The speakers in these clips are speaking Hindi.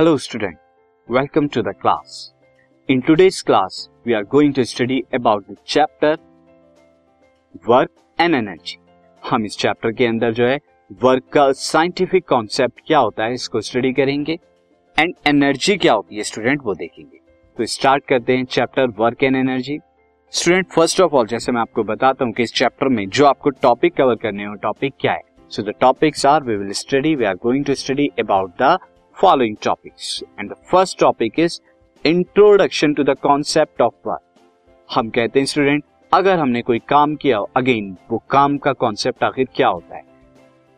Hello student, welcome to the class. In today's class, we are going to study about the chapter work and energy. हम इस चैप्टर के अंदर जो है वर्क का साइंटिफिक कॉन्सेप्ट क्या होता है इसको स्टडी करेंगे एंड एनर्जी क्या होती है स्टूडेंट वो देखेंगे तो स्टार्ट करते हैं chapter work and energy student first of all जैसे मैं आपको बताता हूँ कि इस चैप्टर में जो आपको टॉपिक कवर करने हो टॉपिक क्या है so the topics are we will study we are going to study about the following topics and the first topic is introduction to the concept of work हम कहते हैं स्टूडेंट अगर हमने कोई काम किया अगेन वो काम का कॉन्सेप्ट आखिर क्या होता है?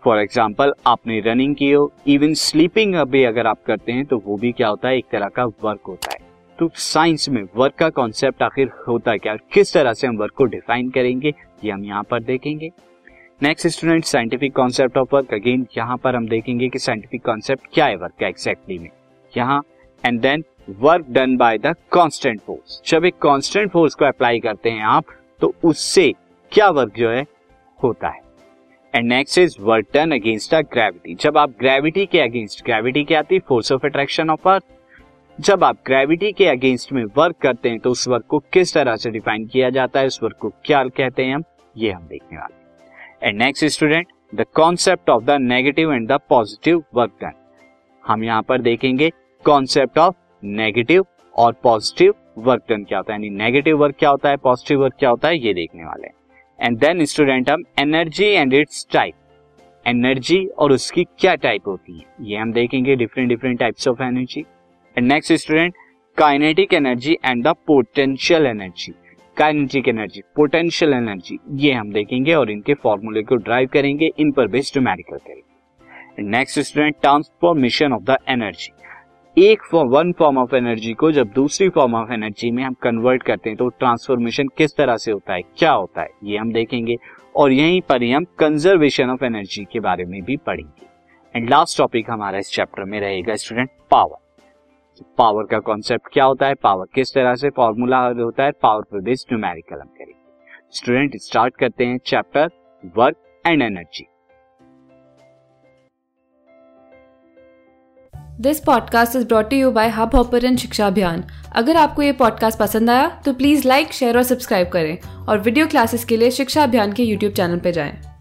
फॉर एग्ज़ाम्पल आपने रनिंग की हो इवन स्लीपिंग भी अगर आप करते हैं तो वो भी क्या होता है? एक तरह का वर्क होता है। तो साइंस में वर्क का कॉन्सेप्ट आखिर होता है क्या? किस तरह से हम वर्क को डिफाइन करेंगे, ये हम यहाँ पर देखेंगे। Next student scientific concept of work again यहाँ पर हम देखेंगे कि साइंटिफिक कॉन्सेप्ट क्या है वर्क का एक्जैक्टली में। यहाँ and then work done by the constant force जब एक कांस्टेंट फोर्स को अप्लाई करते हैं आप तो उससे क्या वर्क जो है, होता है। And next is work done against a gravity जब आप ग्रेविटी के अगेंस्ट ग्रेविटी क्या आती है force of attraction of earth जब आप ग्रेविटी के अगेंस्ट में वर्क करते हैं तो उस वर्क को किस तरह से डिफाइन किया जाता है, उस वर्क को क्या कहते हैं हम, ये हम देखने वाले and next student the concept of the negative and the positive work done हम यहाँ पर देखेंगे कॉन्सेप्ट ऑफ़ नेगेटिव और पॉजिटिव वर्क डन क्या होता है? यानी नेगेटिव वर्क क्या होता है? पॉजिटिव वर्क क्या होता है? ये देखने वाले हैं। एंड देन स्टूडेंट हम energy and its type energy और उसकी क्या टाइप होती है? ये हम देखेंगे different different types of energy and next student kinetic energy and the potential energy kinetic energy potential energy ये हम देखेंगे और इनके फॉर्मूले को ड्राइव करेंगे, इन पर बेस्ड न्यूमेरिकल करेंगे। Next student transformation of the energy एक वन फॉर्म ऑफ़ एनर्जी को जब दूसरी फॉर्म ऑफ़ एनर्जी में हम कन्वर्ट करते हैं तो ट्रांसफॉर्मेशन किस तरह से होता है, क्या होता है, ये हम देखेंगे। और यहीं पर ही हम कंजर्वेशन ऑफ़ एनर्जी के बारे में भी पढ़ेंगे। एंड लास्ट टॉपिक हमारा इस चैप्टर में रहेगा स्टूडेंट पावर पावर का कॉन्सेप्ट क्या होता है? पावर किस तरह से फॉर्मूला होता है? पावर पर बेस्ड न्यूमेरिकल हम करेंगे। स्टूडेंट स्टार्ट करते हैं chapter work and energy this podcast is brought you by Hubhopper Shiksha Abhiyan अगर आपको ये पॉडकास्ट पसंद आया तो प्लीज़ लाइक शेयर और सब्सक्राइब करें। और वीडियो क्लासेस के लिए शिक्षा अभियान के यूट्यूब चैनल पर जाएँ।